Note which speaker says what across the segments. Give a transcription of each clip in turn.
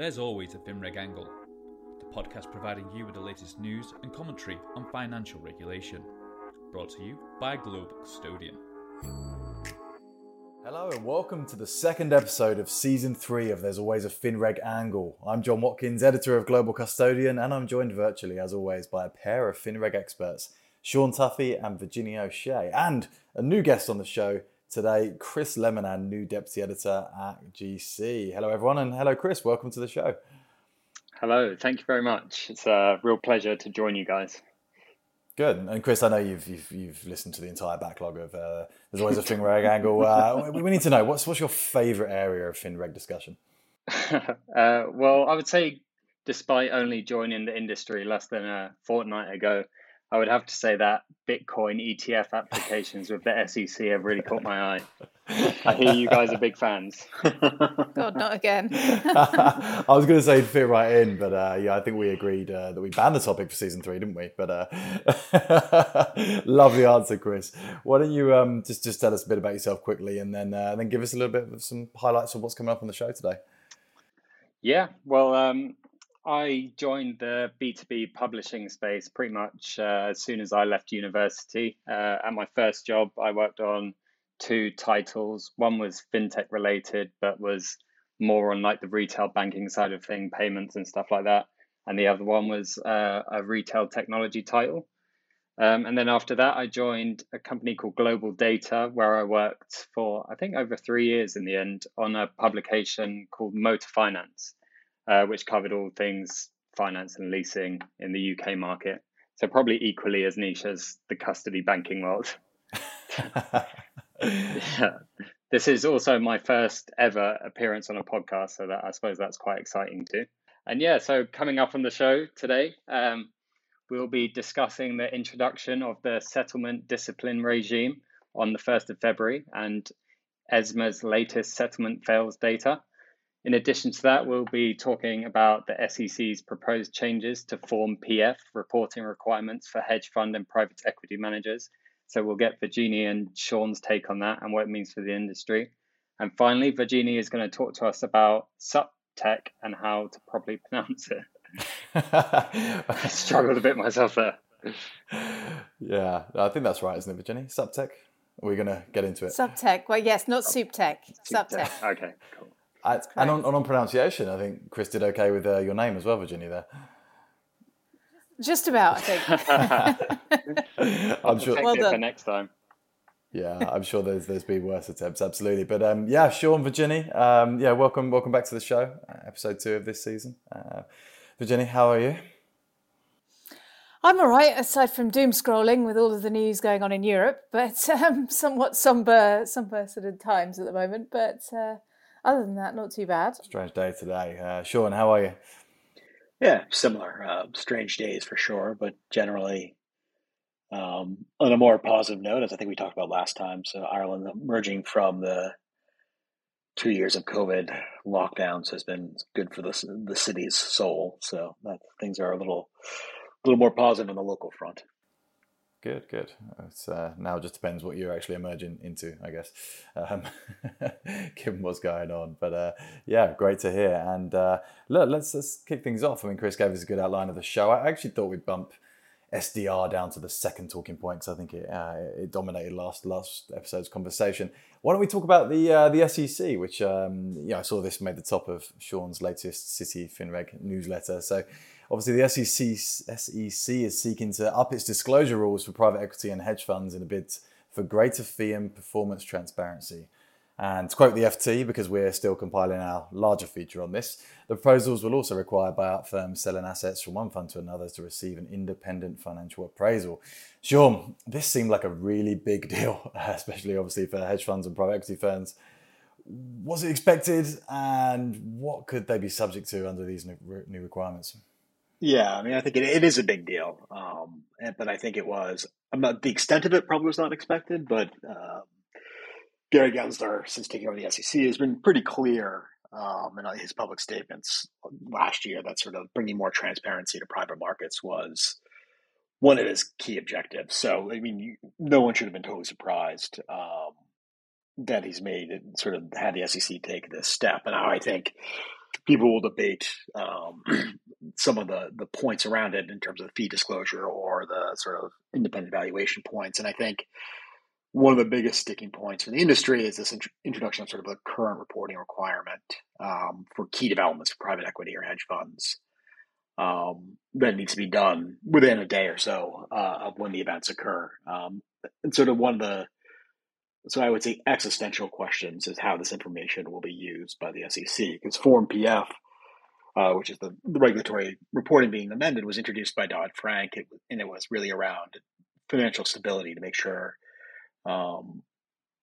Speaker 1: There's always a FinReg angle, the podcast providing you with the latest news and commentary on financial regulation. Brought to you by Global Custodian.
Speaker 2: Hello and welcome to the second episode of season three of There's Always a FinReg Angle. I'm John Watkins, editor of Global Custodian, and I'm joined virtually, as always, by a pair of FinReg experts, Sean Tuffy and Virginia O'Shea, and a new guest on the show, today, Chris Lemonan, new deputy editor at GC. Hello, everyone, and hello, Chris. Welcome to the show.
Speaker 3: Hello, thank you very much. It's a real pleasure to join you guys.
Speaker 2: Good, and Chris, I know you've you've, you've listened to the entire backlog of. Uh, there's always a FinReg angle. Uh, we need to know what's what's your favourite area of FinReg discussion.
Speaker 3: uh, well, I would say, despite only joining the industry less than a fortnight ago, I would have to say that Bitcoin ETF applications with the SEC have really caught my eye. I hear you guys are big fans.
Speaker 4: God, not again.
Speaker 2: I was going to say fit right in, but uh, yeah, I think we agreed uh, that we banned the topic for season three, didn't we? But uh, lovely answer, Chris. Why don't you um, just just tell us a bit about yourself quickly, and then uh, then give us a little bit of some highlights of what's coming up on the show today.
Speaker 3: Yeah, well, um, I joined the B2B publishing space pretty much uh, as soon as I left university. Uh, at my first job, I worked on two titles. One was fintech related, but was more on like the retail banking side of thing, payments and stuff like that. And the other one was uh, a retail technology title. Um, and then after that, I joined a company called Global Data, where I worked for, I think, over three years in the end on a publication called Motor Finance uh, which covered all things finance and leasing in the UK market. So probably equally as niche as the custody banking world. yeah. This is also my first ever appearance on a podcast, so that I suppose that's quite exciting too. And yeah, so coming up on the show today, um, we'll be discussing the introduction of the settlement discipline regime on the 1st of February and ESMA's latest settlement fails data. In addition to that, we'll be talking about the SEC's proposed changes to Form PF reporting requirements for hedge fund and private equity managers. So we'll get Virginia and Sean's take on that and what it means for the industry. And finally, Virginia is going to talk to us about SupTech and how to properly pronounce it. I struggled a bit myself there.
Speaker 2: Yeah, I think that's right, isn't it, Virginia? SupTech? Are going to get into it?
Speaker 4: SupTech. Well, yes, not oh. SupTech. SupTech.
Speaker 3: Okay, cool.
Speaker 2: I, and on, on, pronunciation, I think Chris did okay with uh, your name as well, Virginia. There,
Speaker 4: just about. I
Speaker 3: think. I'm sure. Well done. For next time.
Speaker 2: Yeah, I'm sure there's there's been worse attempts, absolutely. But um, yeah, Sean, Virginia, um, yeah, welcome welcome back to the show, uh, episode two of this season. Uh, Virginia, how are you?
Speaker 4: I'm all right, aside from doom scrolling with all of the news going on in Europe, but um, somewhat somber, somber sort of times at the moment. But uh, other than that, not too bad.
Speaker 2: Strange day today. Uh, Sean, how are you?
Speaker 5: Yeah, similar. Uh, strange days for sure, but generally um, on a more positive note, as I think we talked about last time. So Ireland emerging from the two years of COVID lockdowns has been good for the the city's soul. So that things are a little a little more positive on the local front.
Speaker 2: Good, good. It's uh, now just depends what you're actually emerging into, I guess, um, given what's going on. But uh, yeah, great to hear. And uh, look, let's let's kick things off. I mean, Chris gave us a good outline of the show. I actually thought we'd bump SDR down to the second talking point because I think it uh, it dominated last last episode's conversation. Why don't we talk about the uh, the SEC, which um, yeah, I saw this made the top of Sean's latest City FinReg newsletter. So Obviously, the SEC, SEC is seeking to up its disclosure rules for private equity and hedge funds in a bid for greater fee and performance transparency. And to quote the FT, because we're still compiling our larger feature on this, the proposals will also require buyout firms selling assets from one fund to another to receive an independent financial appraisal. Sean, this seemed like a really big deal, especially obviously for hedge funds and private equity firms. Was it expected, and what could they be subject to under these new requirements?
Speaker 5: Yeah, I mean, I think it, it is a big deal, um, but I think it was. I'm not the extent of it probably was not expected, but um, Gary Gensler, since taking over the SEC, has been pretty clear um, in his public statements last year that sort of bringing more transparency to private markets was one of his key objectives. So, I mean, no one should have been totally surprised um, that he's made it, sort of had the SEC take this step. And I think people will debate um, some of the the points around it in terms of fee disclosure or the sort of independent valuation points. And I think one of the biggest sticking points for the industry is this int- introduction of sort of a current reporting requirement um, for key developments for private equity or hedge funds um, that needs to be done within a day or so uh, of when the events occur. Um, and sort of one of the so I would say existential questions is how this information will be used by the SEC because Form PF, uh, which is the, the, regulatory reporting being amended, was introduced by Dodd Frank, and it was really around financial stability to make sure um,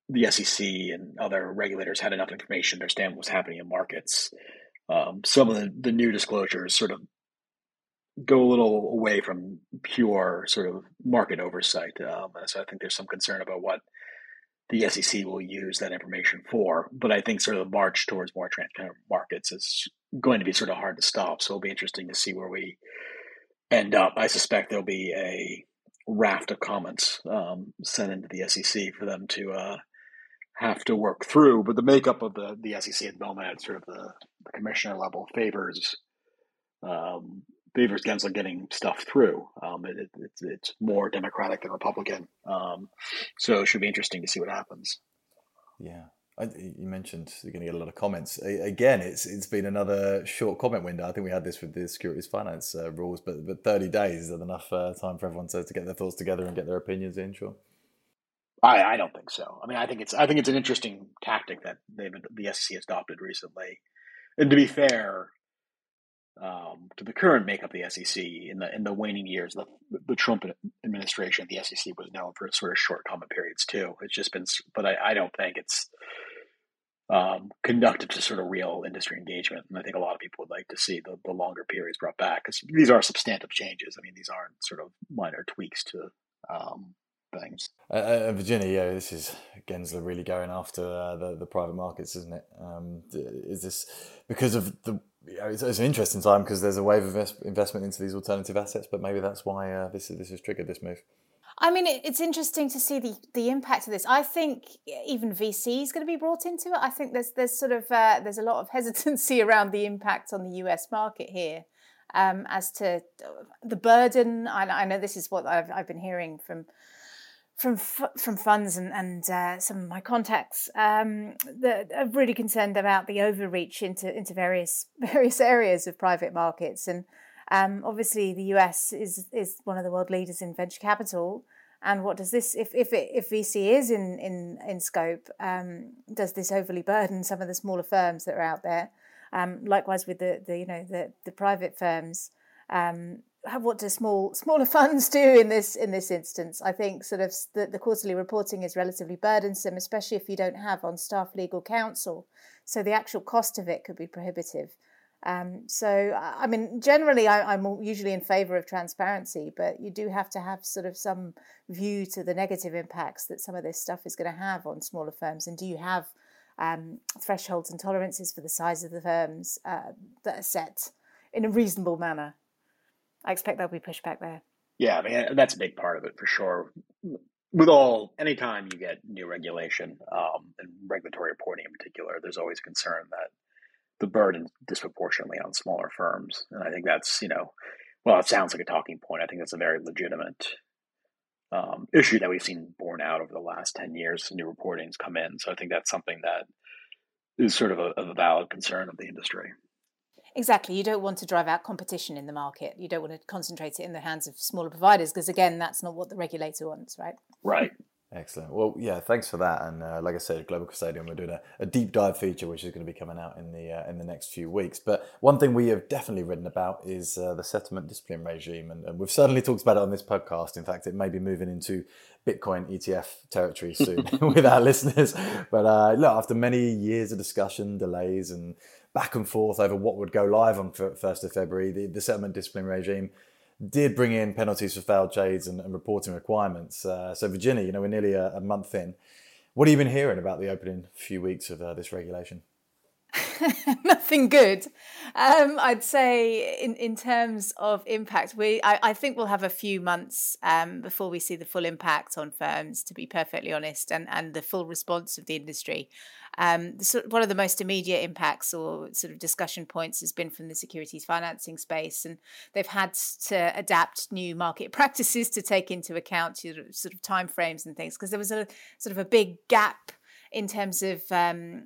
Speaker 5: the SEC and other regulators had enough information to understand what was happening in markets. Um, some of the, the new disclosures sort of go a little away from pure sort of market oversight. Um, so I think there's some concern about what the SEC will use that information for. But I think sort of the march towards more transparent markets is going to be sort of hard to stop. So it'll be interesting to see where we end up. I suspect there'll be a raft of comments um, sent into the SEC for them to uh, have to work through. But the makeup of the, the SEC at the moment at sort of the, the commissioner level favors um, favors Gensler getting stuff through. Um, it, it, it's, it's more Democratic than Republican. Um, so it should be interesting to see what happens.
Speaker 2: Yeah. I, you mentioned you're going to get a lot of comments. Again, it's it's been another short comment window. I think we had this with the securities finance uh, rules, but but 30 days is that enough uh, time for everyone to, to get their thoughts together and get their opinions in. Sure.
Speaker 5: I, I don't think so. I mean, I think it's I think it's an interesting tactic that they've the SEC has adopted recently. And to be fair, um, to the current makeup of the SEC in the in the waning years, the the Trump administration, the SEC was known for sort of short comment periods too. It's just been, but I, I don't think it's um, conducted to sort of real industry engagement. And I think a lot of people would like to see the, the longer periods brought back because these are substantive changes. I mean, these aren't sort of minor tweaks to um, things.
Speaker 2: Uh, uh, Virginia, yeah, this is Gensler really going after uh, the the private markets, isn't it? Um, is this because of the yeah, it's, it's, an interesting time because there's a wave of investment into these alternative assets, but maybe that's why uh, this this has triggered this move.
Speaker 4: I mean, it's interesting to see the, the impact of this. I think even VC is going to be brought into it. I think there's there's sort of uh, there's a lot of hesitancy around the impact on the US market here, um, as to the burden. I, I know this is what I've, I've been hearing from from from funds and, and uh, some of my contacts um, that are really concerned about the overreach into into various various areas of private markets. And um, obviously, the US is is one of the world leaders in venture capital. And what does this, if if it, if VC is in in in scope, um, does this overly burden some of the smaller firms that are out there? Um, likewise with the, the you know the the private firms. Um, what do small smaller funds do in this in this instance? I think sort of the, the quarterly reporting is relatively burdensome, especially if you don't have on staff legal counsel. So the actual cost of it could be prohibitive. Um, so I mean, generally, I, am usually in favour of transparency, but you do have to have sort of some view to the negative impacts that some of this stuff is going to have on smaller firms. And do you have um, thresholds and tolerances for the size of the firms uh, that are set in a reasonable manner? I expect there'll be pushback there.
Speaker 5: Yeah, I mean that's a big part of it for sure. With all, anytime you get new regulation um, and regulatory reporting in particular, there's always concern that the burden disproportionately on smaller firms, and I think that's you know, well, it sounds like a talking point. I think that's a very legitimate um, issue that we've seen borne out over the last ten years. New reporting's come in, so I think that's something that is sort of a, a valid concern of the industry.
Speaker 4: Exactly. You don't want to drive out competition in the market. You don't want to concentrate it in the hands of smaller providers because, again, that's not what the regulator wants, right?
Speaker 5: Right.
Speaker 2: Excellent. Well, yeah, thanks for that. And uh, like I said, Global Custodian, we're doing a, a, deep dive feature, which is going to be coming out in the uh, in the next few weeks. But one thing we have definitely written about is uh, the settlement discipline regime, and, and, we've certainly talked about it on this podcast. In fact, it may be moving into Bitcoin ETF territory soon with our listeners. But uh, look, after many years of discussion, delays, and back and forth over what would go live on 1st of February, the, the settlement discipline regime did bring in penalties for failed trades and, and reporting requirements. Uh, so, Virginia, you know, we're nearly a, a, month in. What have you been hearing about the opening few weeks of uh, this regulation?
Speaker 4: Nothing good. Um, I'd say in, in terms of impact, we I, I think we'll have a few months um, before we see the full impact on firms, to be perfectly honest, and, and the full response of the industry. Um, one of the most immediate impacts or sort of discussion points has been from the securities financing space, and they've had to adapt new market practices to take into account sort of timeframes and things because there was a sort of a big gap in terms of um,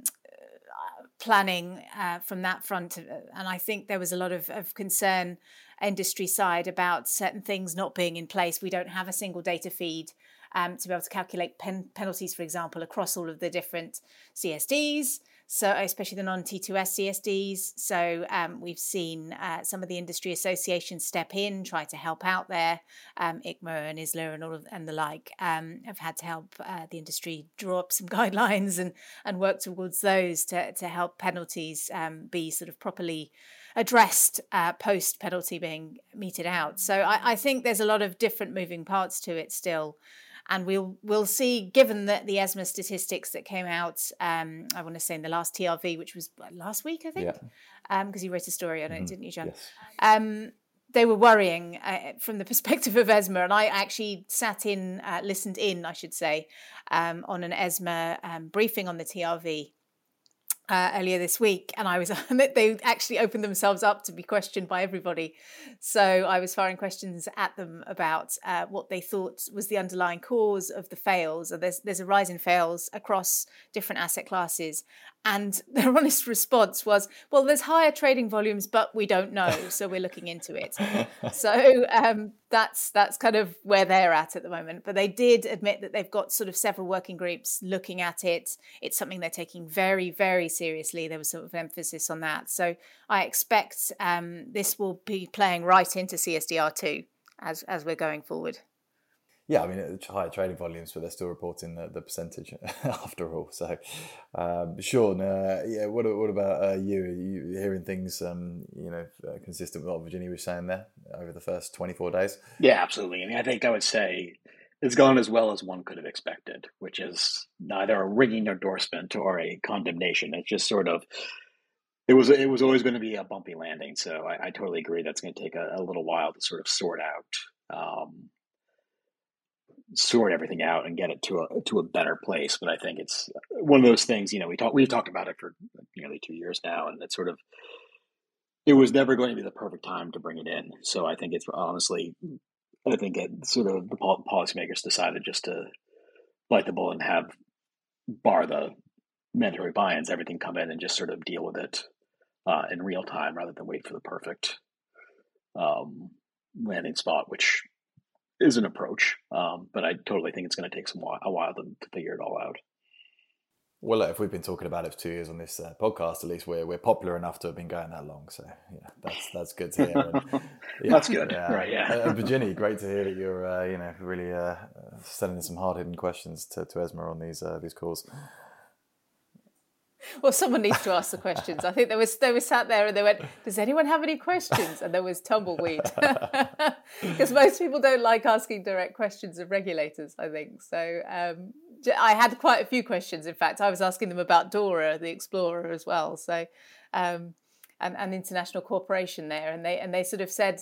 Speaker 4: planning uh, from that front. Uh, and I think there was a lot of, of concern industry side about certain things not being in place. We don't have a single data feed um, to be able to calculate pen- penalties, for example, across all of the different CSDs so especially the non-T2S CSDs. So um, we've seen uh, some of the industry associations step in, try to help out there. Um, ICMA and ISLA and all of and the like um, have had to help uh, the industry draw up some guidelines and and work towards those to to help penalties um, be sort of properly addressed uh, post penalty being meted out. So I, I think there's a lot of different moving parts to it still and we'll we'll see. Given that the ESMA statistics that came out, um, I want to say in the last TRV, which was last week, I think, because yeah. um, you wrote a story on it, mm-hmm. didn't you, John?
Speaker 2: Yes.
Speaker 4: Um, they were worrying uh, from the perspective of ESMA, and I actually sat in, uh, listened in, I should say, um, on an ESMA um, briefing on the TRV uh, earlier this week, and I was they actually opened themselves up to be questioned by everybody. So I was firing questions at them about uh, what they thought was the underlying cause of the fails. There's there's a rise in fails across different asset classes, and their honest response was, "Well, there's higher trading volumes, but we don't know, so we're looking into it." so um, that's that's kind of where they're at at the moment. But they did admit that they've got sort of several working groups looking at it. It's something they're taking very, very seriously. There was sort of emphasis on that. So I expect um, this will be playing right into CSDR two as as we're going forward.
Speaker 2: Yeah, I mean, higher trading volumes, but they're still reporting the, the percentage after all. So, um, Sean, uh, yeah, what, what about uh, you? Are you hearing things, um, you know, uh, consistent with what Virginia was saying there over the first 24 days?
Speaker 5: Yeah, absolutely. I mean, I think I would say it's gone as well as one could have expected, which is neither a ringing endorsement or a condemnation. It's just sort of it was it was always going to be a bumpy landing. So I, I totally agree that's going to take a, a, little while to sort of sort out. Um, sort everything out and get it to a to a better place. But I think it's one of those things. You know, we talk we've talked about it for nearly two years now, and it's sort of it was never going to be the perfect time to bring it in. So I think it's honestly, I think it sort of the policymakers decided just to bite the bullet and have bar the mandatory buy-ins, everything come in and just sort of deal with it uh, in real time rather than wait for the perfect um, landing spot, which is an approach, um, but I totally think it's going to take some while, a while to, to figure it all out.
Speaker 2: Well, look, if we've been talking about it for two years on this uh, podcast, at least we're we're popular enough to have been going that long. So yeah, that's that's good to hear. And,
Speaker 5: yeah, that's good, yeah. right? Yeah.
Speaker 2: and Virginia, great to hear that you're uh, you know really uh, sending some hard hitting questions to, to Esma on these uh, these calls.
Speaker 4: Well, someone needs to ask the questions. I think there was they were sat there and they went, "Does anyone have any questions?" And there was tumbleweed because most people don't like asking direct questions of regulators. I think so. Um, I had quite a few questions. In fact, I was asking them about DORA, the Explorer, as well. So, um, and, and international cooperation there, and they and they sort of said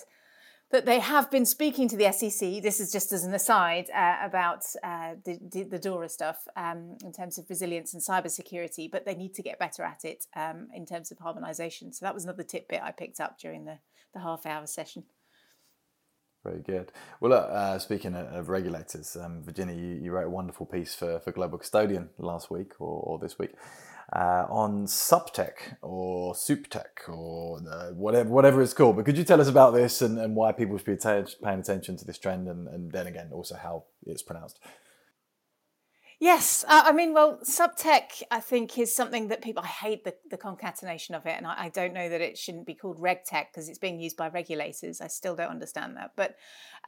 Speaker 4: that they have been speaking to the SEC. This is just as an aside uh, about uh, the, the, DORA stuff um, in terms of resilience and cybersecurity, but they need to get better at it um, in terms of harmonisation. So that was another tidbit I picked up during the, the half hour session.
Speaker 2: Very good. Well, uh, speaking of regulators, um, Virginia, you, you, wrote a wonderful piece for, for Global Custodian last week or, or this week uh, on SupTech or SupTech or uh, whatever whatever it's called. But could you tell us about this and, and why people should be paying attention to this trend and, and then again also how it's pronounced?
Speaker 4: Yes, uh, I mean, well, subtech, I think, is something that people. I hate the, the concatenation of it, and I, I don't know that it shouldn't be called regtech because it's being used by regulators. I still don't understand that, but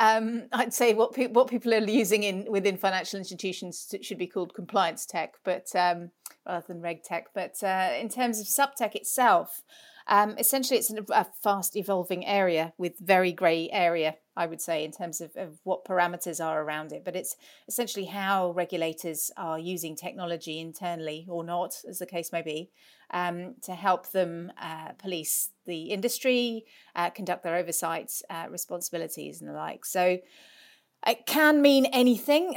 Speaker 4: um, I'd say what pe- what people are using in within financial institutions should be called compliance tech, but um, rather than regtech. But uh, in terms of subtech itself, Um, essentially, it's a fast evolving area with very grey area, I would say, in terms of, of, what parameters are around it. But it's essentially how regulators are using technology internally or not, as the case may be, um, to help them uh, police the industry, uh, conduct their oversight uh, responsibilities, and the like. So, it can mean anything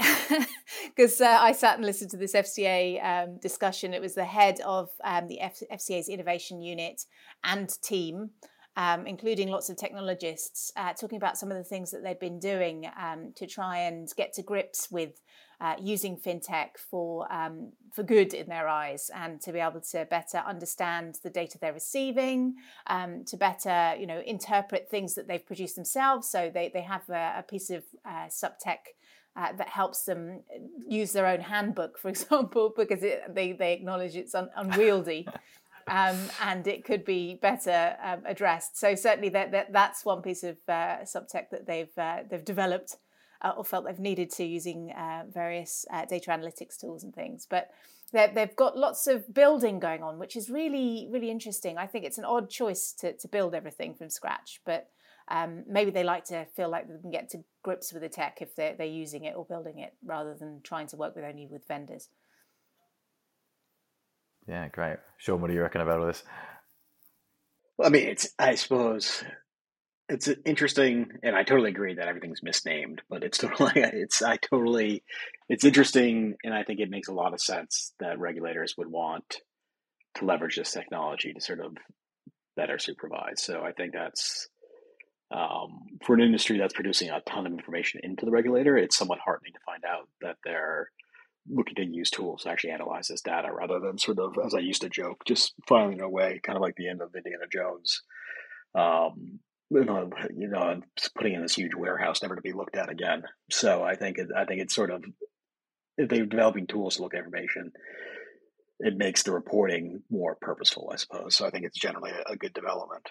Speaker 4: because uh, I sat and listened to this FCA um, discussion. It was the head of um, the F- FCA's innovation unit and team, um, including lots of technologists, uh, talking about some of the things that they've been doing um, to try and get to grips with uh, using fintech for um, for good in their eyes, and to be able to better understand the data they're receiving, um, to better you know interpret things that they've produced themselves. So they they have a, a piece of uh, subtech. Uh, that helps them use their own handbook, for example, because it, they, they acknowledge it's un, unwieldy um, and it could be better um, addressed. So certainly that, that that's one piece of uh, subtech that they've uh, they've developed uh, or felt they've needed to using uh, various uh, data analytics tools and things. But they've got lots of building going on, which is really, really interesting. I think it's an odd choice to, to build everything from scratch, but um, maybe they like to feel like they can get to grips with the tech if they're, they're using it or building it rather than trying to work with only with vendors.
Speaker 2: Yeah, great. Sean, what do you reckon about all this?
Speaker 5: Well, I mean, it's, I suppose, it's interesting, and I totally agree that everything's misnamed, but it's totally, it's, I totally, it's interesting, and I think it makes a lot of sense that regulators would want to leverage this technology to sort of better supervise. So I think that's, um, for an industry that's producing a ton of information into the regulator, it's somewhat heartening to find out that they're looking to use tools to actually analyze this data rather than sort of, as I used to joke, just filing away, kind of like the end of Indiana Jones. Um, you know, you know, putting in this huge warehouse, never to be looked at again. So I think it, I think it's sort of if they're developing tools to look at information, it makes the reporting more purposeful, I suppose. So I think it's generally a, good development.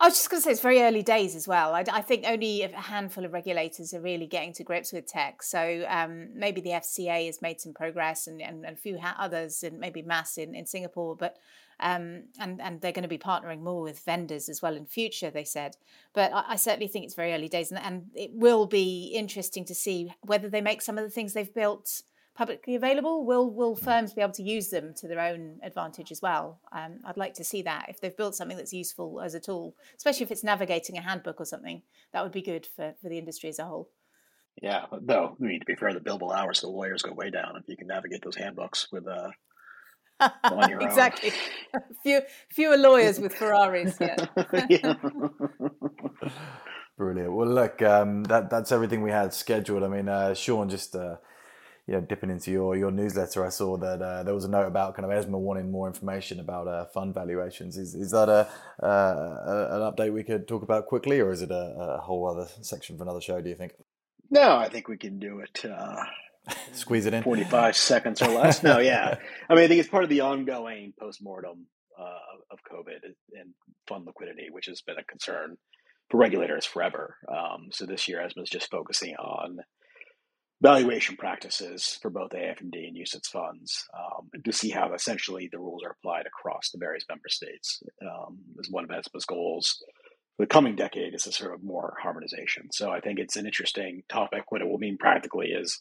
Speaker 4: I was just going to say it's very early days as well. I, I, think only a handful of regulators are really getting to grips with tech. So um, maybe the FCA has made some progress, and, and, and a few others, and maybe MAS in, in Singapore. But um, and and they're going to be partnering more with vendors as well in future. They said, but I, I certainly think it's very early days, and, and it will be interesting to see whether they make some of the things they've built publicly available, will will firms be able to use them to their own advantage as well? Um, I'd like to see that if they've built something that's useful as a tool, especially if it's navigating a handbook or something. That would be good for, for the industry as a whole.
Speaker 5: Yeah, though I mean to be fair, the billable hours for the lawyers go way down if you can navigate those handbooks with uh,
Speaker 4: exactly. Few fewer lawyers with Ferraris. Yeah. yeah.
Speaker 2: Brilliant. Well, look, um, that that's everything we had scheduled. I mean, uh, Sean, just uh, you know, dipping into your your newsletter, I saw that uh, there was a note about kind of ESMA wanting more information about uh, fund valuations. Is is that a, uh, an update we could talk about quickly, or is it a, a, whole other section for another show? Do you think?
Speaker 5: No, I think we can do it.
Speaker 2: Squeeze it in.
Speaker 5: Forty five seconds or less. No, yeah. I mean, I think it's part of the ongoing postmortem uh, of COVID and fund liquidity, which has been a concern for regulators forever. Um, so this year, ESMA is just focusing on valuation practices for both AIFMD and UCITS funds um, to see how essentially the rules are applied across the various member states. Um, is one of ESMA's goals for the coming decade is a sort of more harmonization. So I think it's an interesting topic. What it will mean practically is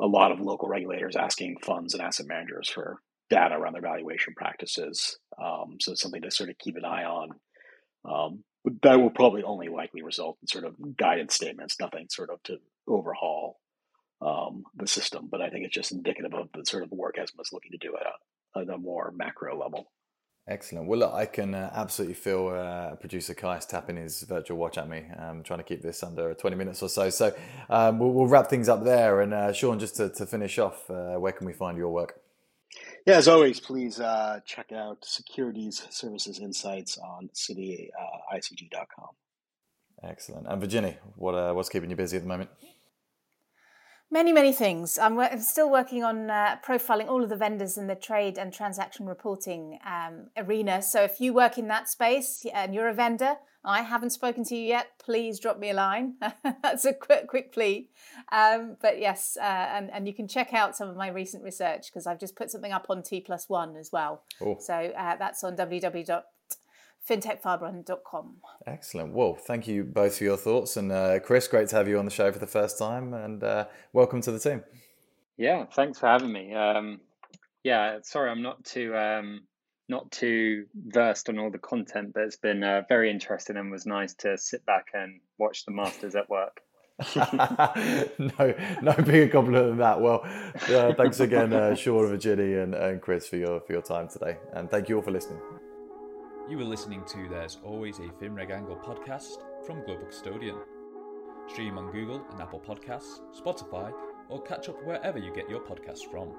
Speaker 5: a lot of local regulators asking funds and asset managers for data around their valuation practices. Um, so it's something to sort of keep an eye on. Um, but that will probably only likely result in sort of guidance statements, nothing sort of to overhaul um, the system, but I think it's just indicative of the sort of work ESMA is looking to do at a, at a more macro level.
Speaker 2: Excellent. Well, look, I can uh, absolutely feel uh, producer Kais tapping his virtual watch at me, um, trying to keep this under 20 minutes or so. So um, we'll, we'll, wrap things up there. And uh, Sean, just to, to finish off, uh, where can we find your work?
Speaker 5: Yeah, as always, please uh, check out Securities Services Insights on cityicg.com.
Speaker 2: Excellent. And Virginie, what, what's keeping you busy at the moment?
Speaker 4: Many, many things. I'm, I'm still working on uh, profiling all of the vendors in the trade and transaction reporting um, arena. So if you work in that space and you're a vendor, I haven't spoken to you yet, please drop me a line. That's a quick, quick plea. Um, but yes, uh, and, and you can check out some of my recent research because I've just put something up on T plus one as well. So uh, that's on www fintechfirebrand.com.
Speaker 2: Excellent. Well, thank you both for your thoughts. And uh, Chris, great to have you on the show for the first time. And uh, welcome to the team.
Speaker 3: Yeah, thanks for having me. Um, yeah, sorry, I'm not too um, not too versed on all the content, but it's been uh, very interesting and was nice to sit back and watch the Masters at work.
Speaker 2: no, no bigger compliment than that. Well, uh, thanks again, uh, Sean, Virginie, and, and Chris for your for your time today, and thank you all for listening.
Speaker 1: You are listening to There's Always a FinReg Angle podcast from Global Custodian. Stream on Google and Apple Podcasts, Spotify, or catch up wherever you get your podcasts from.